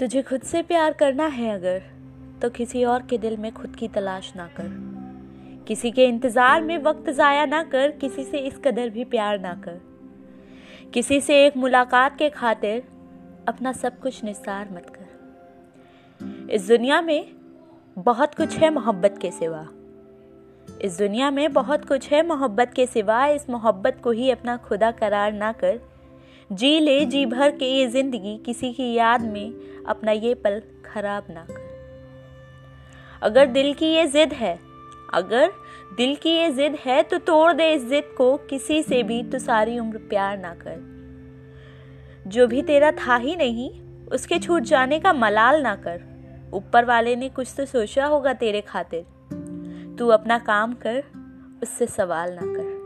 तुझे खुद से प्यार करना है अगर तो किसी और के दिल में खुद की तलाश ना कर। किसी के इंतज़ार में वक्त ज़ाया ना कर, किसी से इस कदर भी प्यार ना कर। किसी से एक मुलाकात के खातिर अपना सब कुछ निस्तार मत कर। इस दुनिया में बहुत कुछ है मोहब्बत के सिवा। इस दुनिया में बहुत कुछ है मोहब्बत के सिवा, इस मोहब्बत को ही अपना खुदा करार ना कर जी ले, जी भर के ये ज़िंदगी किसी की याद में अपना ये पल खराब ना कर। अगर दिल की ये जिद है, अगर दिल की ये जिद है तो तोड़ दे इस जिद को, किसी से भी तो सारी उम्र प्यार ना कर। जो भी तेरा था ही नहीं, उसके छूट जाने का मलाल ना कर। ऊपर वाले ने कुछ तो सोचा होगा तेरे खातिर। तू अपना काम कर, उससे सवाल ना कर।